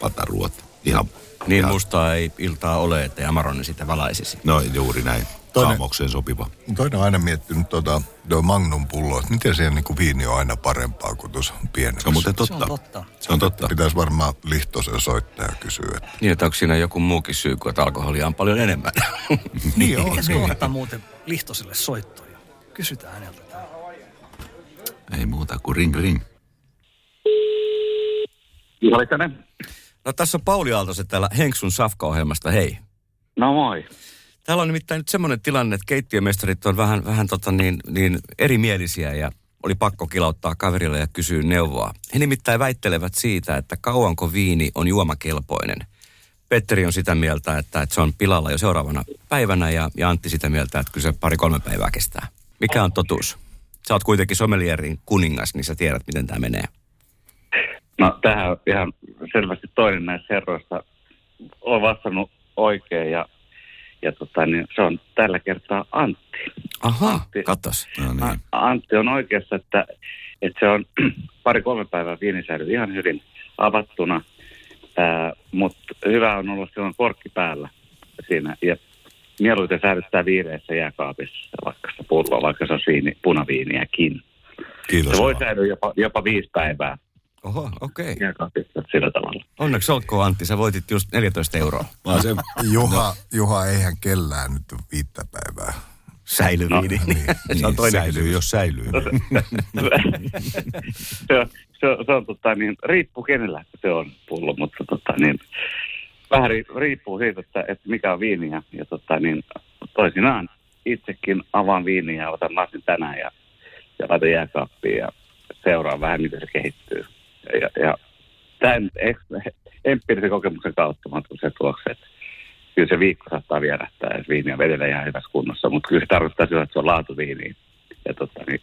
pataruuat. Ihan, Niin ihan, mustaa ei iltaa ole, että Amarone sitä valaisisi. No juuri näin. Toinen- Saamokseen sopiva. Toinen on aina miettinyt tuota, tuo Magnum pullo, että miten siihen niin kuin viini on aina parempaa kuin tuossa pienessä. Se on muuten Se totta. on totta. Se on totta. Pitäisi varmaan Lihtosen soittaa ja kysyä, että Niin, että onko siinä joku muukin syy, kuin että alkoholia on paljon enemmän? niin on, Pitäisikö niin. ottaa muuten Lihtoselle soittoja? Kysytään häneltä. Ei muuta kuin ring ring. Juhalikainen. No tässä on Pauli Aaltoset täällä Henksun Safka-ohjelmasta, hei. No moi. Täällä on nimittäin nyt semmoinen tilanne, että keittiömestarit on vähän, vähän tota niin, niin erimielisiä ja oli pakko kilauttaa kaverille ja kysyä neuvoa. He nimittäin väittelevät siitä, että kauanko viini on juomakelpoinen. Petteri on sitä mieltä, että, että se on pilalla jo seuraavana päivänä ja, ja Antti sitä mieltä, että kyllä se pari-kolme päivää kestää. Mikä on totuus? Sä oot kuitenkin sommelierin kuningas, niin sä tiedät, miten tämä menee. No tähän on ihan selvästi toinen näistä herroista on vastannut oikein ja, ja tota, niin se on tällä kertaa Antti. Aha, Antti. katos. No niin. Antti on oikeassa, että, että se on pari-kolme päivää viini säilyy ihan hyvin avattuna, ää, mutta hyvä on olla silloin korkki päällä siinä ja mieluiten säilyttää viireessä jääkaapissa vaikka sitä pulloa, vaikka se on viini, punaviiniäkin. Kiitos. Se voi säilyä jopa, jopa viisi päivää Oho, okei. Okay. sillä tavalla. Onneksi olkoon Antti, sä voitit just 14 euroa. Vaan se, Juha, Juha, eihän kellään nyt ole viittä päivää. Säilyviini. No, niin, se on niin, toinen säilyy, kysymys. jos säilyy. se on, se on, se on tota, niin, riippuu kenellä se on pullo, mutta tota, niin, vähän ri- riippuu siitä, että, että mikä on viiniä. Ja tota, niin, toisinaan itsekin avaan viiniä ja otan lasin tänään ja, ja laitan jääkaappiin ja seuraan vähän, miten se kehittyy. Ja, ja tämän empiirisen kokemuksen kautta mä se tuloksen, että kyllä se viikko saattaa vierähtää, jos viini on vedellä ihan hyvässä kunnossa, mutta kyllä se tarkoittaa sitä, että se on laatuviini. Ja tota, niin,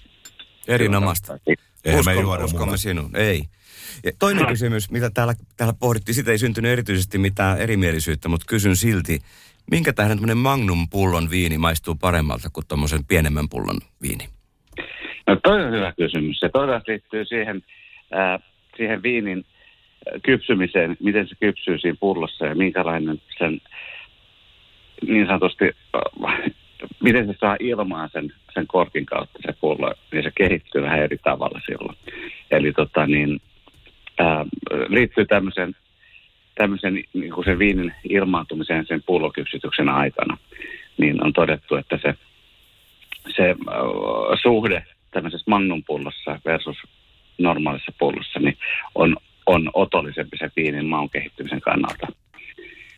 Erinomaista. Eihän me juoda uskomme sinun. Ei. Ja toinen kysymys, mitä täällä, täällä pohdittiin, sitä ei syntynyt erityisesti mitään erimielisyyttä, mutta kysyn silti, minkä tähden tämmöinen Magnum-pullon viini maistuu paremmalta kuin tuommoisen pienemmän pullon viini? No toi on hyvä kysymys. Se todella liittyy siihen, ää, siihen viinin ää, kypsymiseen, miten se kypsyy siinä pullossa ja minkälainen sen niin sanotusti, äh, miten se saa ilmaa sen, sen korkin kautta se pullo, niin se kehittyy vähän eri tavalla silloin. Eli tota niin, ää, liittyy tämmöisen, tämmöisen niin kuin sen viinin ilmaantumiseen sen pullokypsytyksen aikana, niin on todettu, että se, se äh, suhde tämmöisessä magnum-pullossa versus normaalissa pullossa, niin on, on otollisempi se viinin maun kehittymisen kannalta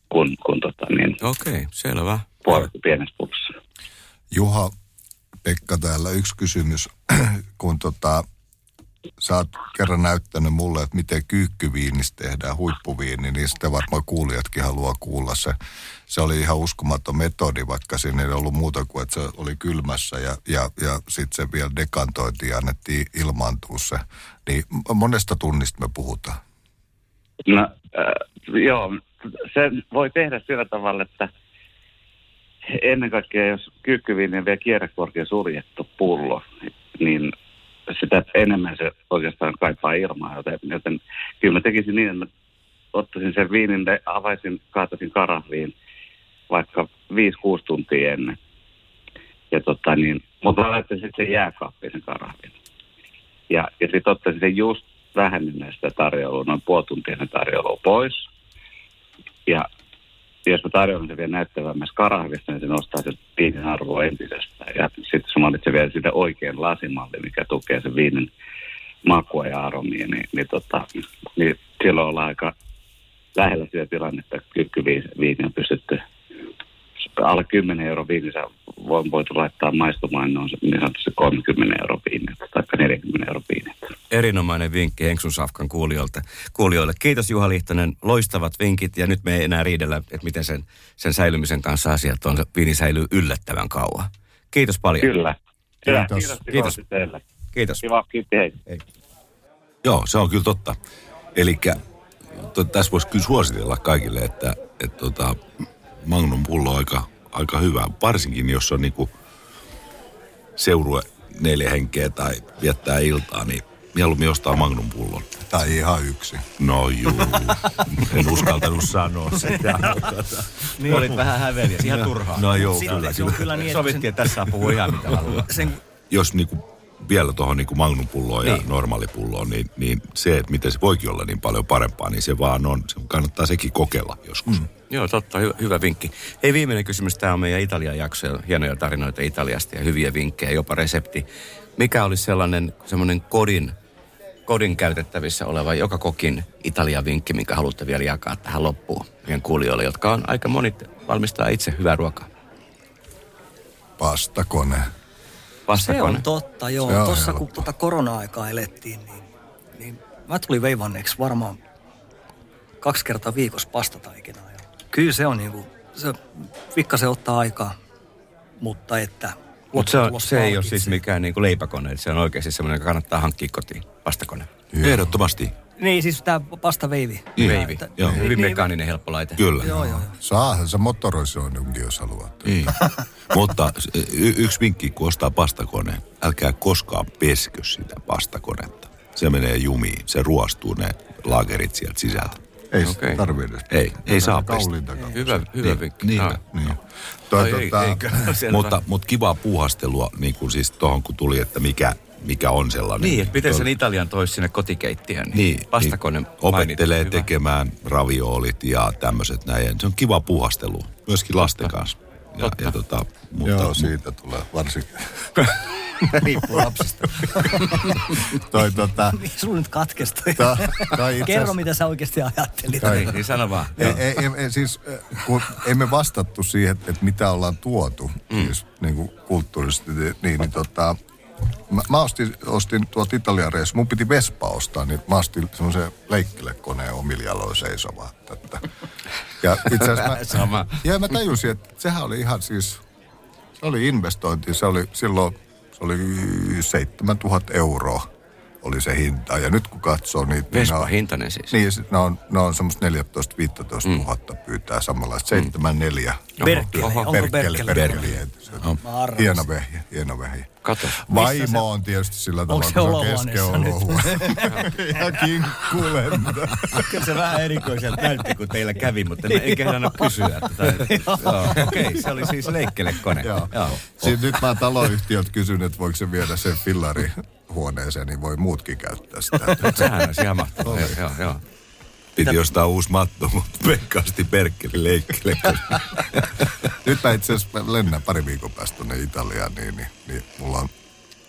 kuin, kuin tota, niin, Okei, okay, selvä. puolet pienessä pullossa. Juha, Pekka täällä yksi kysymys. Kun tota, sä oot kerran näyttänyt mulle, että miten kyykkyviinistä tehdään huippuviini, niin sitä varmaan kuulijatkin haluaa kuulla se. Se oli ihan uskomaton metodi, vaikka siinä ei ollut muuta kuin, että se oli kylmässä ja, ja, ja sitten se vielä dekantoitiin ja annettiin ilmaantua se. Niin monesta tunnista me puhutaan. No, äh, joo, sen voi tehdä sillä tavalla, että ennen kaikkea jos kyykkyviini on vielä kierrekorkein suljettu pullo, niin sitä enemmän se oikeastaan kaipaa ilmaa, joten, joten kyllä mä tekisin niin, että mä ottaisin sen viinin, avaisin, kaataisin karahviin vaikka 5-6 tuntia ennen. Ja tota niin, mutta laittaisin sitten jääkaappiin sen karahvin. Ja, ja sitten ottaisin sen just vähän ennen sitä tarjoulua, noin puoli tuntia ennen tarjoulua pois. Ja jos mä tarjoan sen vielä näyttävämmässä karahvissa, niin se nostaa sen viinin arvoa entisestään. Ja sitten mä valitsen vielä sitä oikean lasimalli, mikä tukee sen viinin makua ja aromia, niin, niin, tota, niin silloin ollaan aika lähellä sitä tilannetta, että kyykkyviini on pystytty alle 10 euro viinissä on voitu laittaa maistumaan noin niin sanotusti 30 euro viiniä tai 40 euro viiniä. Erinomainen vinkki Henksun Safkan kuulijoilta, kuulijoille. Kiitos Juha Liihtonen, loistavat vinkit ja nyt me ei enää riidellä, että miten sen, sen säilymisen kanssa asiat on. Se viini säilyy yllättävän kauan. Kiitos paljon. Kyllä. Hyvä, Kiitos. Kiitos. Kiitos. Kiitos. Teille. Kiitos. Kiva, kiitti, hei. Joo, se on kyllä totta. Eli tässä voisi kyllä suositella kaikille, että, että tota, Magnum pullo aika, aika hyvä. Varsinkin jos on niinku seurue neljä henkeä tai viettää iltaa, niin mieluummin ostaa Magnum pullon. Tai ihan yksi. No juu, en uskaltanut sanoa sitä. Niin. Olit vähän häveliä, ihan turhaa. No joo, Si- kyllä. se on kyllä niin, että Sovittiin, että tässä saa puhua ihan mitä haluaa. sen, Jos niinku vielä tuohon niinku Magnum-pulloon ja Niin. normaalipulloon, niin, niin se, että miten se voikin olla niin paljon parempaa, niin se vaan on, se kannattaa sekin kokeilla joskus. Mm. Joo, totta. Hyvä, hyvä vinkki. Hei, viimeinen kysymys. Tämä on meidän Italian jakso. ja Hienoja tarinoita Italiasta ja hyviä vinkkejä, jopa resepti. Mikä olisi sellainen semmoinen kodin, kodin käytettävissä oleva, joka kokin Italian vinkki, minkä haluatte vielä jakaa tähän loppuun meidän kuulijoille, jotka on aika monit valmistaa itse hyvää ruokaa. Pastakone. Se on totta, Se joo. on Tuossa kun tuota korona-aikaa elettiin, niin, niin mä tulin veivanneeksi varmaan kaksi kertaa viikossa pastataikinaa. Ja kyllä se on niinku, se pikkasen ottaa aikaa, mutta että Mutta se, on, se ei ole siis mikään niin kuin leipäkone. Se on oikeasti semmoinen, joka kannattaa hankkia kotiin. Vastakone. Ehdottomasti, Niin, siis tämä pastaveivi. Niin. Veivi. Tää- Joo. Hyvin niin, mekaaninen, helppo laite. kyllä. Joo, joo. Saahan se motoroisoinnunkin, jos haluat. Niin. Mutta y- yksi vinkki, kun ostaa pastakoneen, älkää koskaan peskö sitä pastakonetta. Se menee jumiin, se ruostuu ne laakerit sieltä sisältä. Ei Okei. okay. tarvitse edes. Ei, ei saa pestä. takaa. Hyvä, hyvä Niin, vinkki. niin. Ah. Niin. Toi, ei, tota, eikö? Selvä. Mutta, mutta kivaa puuhastelua, niin kuin siis tuohon kun tuli, että mikä, mikä on sellainen. Niin, että miten sen Italian toisi sinne kotikeittiöön. Niin, Vastakone niin opettelee mainittu. Hyvä. tekemään raviolit ja tämmöiset näin. Se on kiva puuhastelu, myöskin lasten kanssa. Ja, Totta. ja tota, mutta, Joo, siitä tulee varsinkin. Riippuu lapsista. toi, tota, Niin, Sulla nyt katkesi toi. toi itse Kerro, asiassa- mitä sä oikeasti ajattelit. Niin, niin sano vaan. Ei, ei, ei, ei, siis, äh, kun emme vastattu siihen, että, että mitä ollaan tuotu, mm. siis niin kuin kulttuurisesti, niin, niin tota, mä, mä ostin, ostin tuolta Italian reissu, mun piti Vespa ostaa, niin mä ostin semmoisen leikkelekoneen omilla jaloin seisovaa. Että. Ja itse asiassa mä, Sama. ja mä tajusin, että sehän oli ihan siis, se oli investointi, se oli silloin, se oli 7000 euroa. Oli se hinta. Ja nyt kun katsoo niitä... niin Vespa ne on- hintainen siis. Niin, ne on, ne on semmoista 14-15 Mm. tuhatta pyytää samanlaista. 74. Berkeli. Oho, Onko Berkeli, Berkeli? Berkeli. Se on. Hieno vehje, hieno vehje. Kato. Vaimo on tietysti sillä tavalla, se kun olohuoneessa nyt? keskiolohuone. ja kinkkulenta. Kyllä se vähän erikoiselta näytti, kun teillä kävi, mutta mä en kysyä. Että tai, joo, okei, se oli siis leikkelekone. Joo. Nyt mä taloyhtiöt kysyn, että voiko se viedä sen fillari huoneeseen, niin voi muutkin käyttää sitä. Sehän olisi ihan mahtavaa. Joo, joo, joo. Piti ostaa uusi matto, mutta Pekka osti Berkkeli leikkele. Nyt mä itse asiassa lennän pari viikon päästä tuonne Italiaan, niin, niin, niin mulla on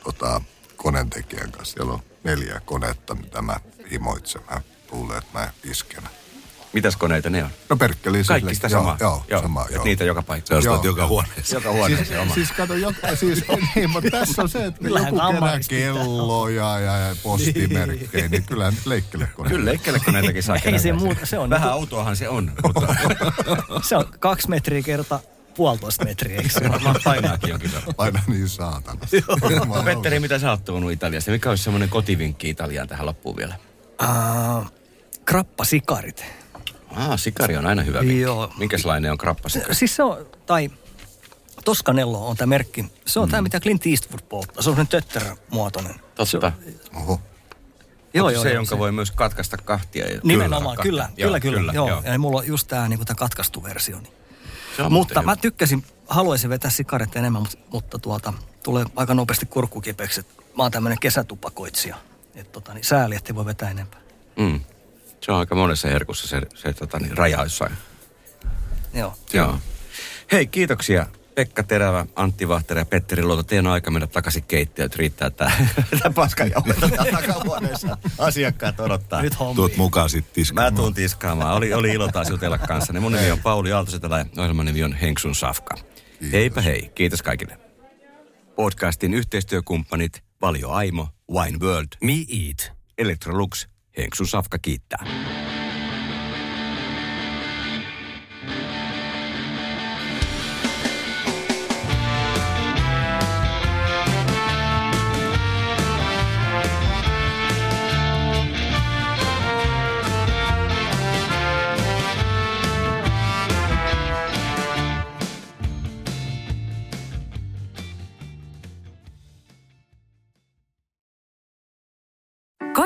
tota, koneentekijän kanssa. Siellä on neljä konetta, mitä mä himoitsen. Mä luulen, että mä isken. Mitäs koneita ne on? No perkkeli. Kaikki sitä joo, samaa? Joo, joo, sama, Et joo. niitä joka paikkaan. ostat Joo, joka joo. huoneessa. Joka huoneeseen Siis, oma. siis kato, joka, siis, niin, mutta tässä on se, että joku kerää kelloja ja, ja postimerkkejä, niin kyllähän nyt leikkelekoneita. Kyllä, leikkelekoneitakin saa Ei se muuta, se on Vähän niinku- autoahan se on, mutta Se on kaksi metriä kerta puolitoista metriä, eikö se varmaan painaakin jonkin verran. Aina niin saatana. No, Petteri, mitä sä oot tuonut Italiasta? Mikä olisi semmoinen kotivinkki Italiaan tähän loppuun vielä? Uh, krappasikarit. Ah, sikari on aina hyvä vinkki. Joo. Minkälainen on krappasikari? Siis se on, tai Toscanello on tämä merkki. Se on mm. tämä, mitä Clint Eastwood polttaa. Se on semmoinen tötterömuotoinen. Totta. Oho. Joo, joo, se, joo, jonka voi myös katkaista kahtia. Ja Nimenomaan, kahtia? kyllä, Joo, kyllä, kyllä, kyllä. Joo, joo. Ja mulla on just tämä niinku, tää katkaistu versio. Niin. Se on Mutta mä tykkäsin, haluaisin vetää sikaret enemmän, mutta, mutta tuota, tulee aika nopeasti kurkkukipeäksi. että Mä oon tämmöinen kesätupakoitsija. Että tota, niin sääli, ettei voi vetää enempää. Mm. Se on aika monessa herkussa se, se tota, niin, raja jossain. Joo. Joo. Hei, kiitoksia Pekka Terävä, Antti Vahtera ja Petteri Luoto. Teidän on aika mennä takaisin keittiöön, että riittää tämä, täällä takahuoneessa. Asiakkaat odottaa. Nyt hommi. Tuut mukaan sit Mä tiskaamaan. tuun tiskaamaan. Oli, oli ilo taas jutella kanssa. Mun nimi on Pauli Aaltosetälä ja ohjelman nimi on Henksun Safka. Heipä hei. Kiitos kaikille. Podcastin yhteistyökumppanit Valio Aimo, Wine World, Me Eat. Electrolux, Henksun Safka kiittää.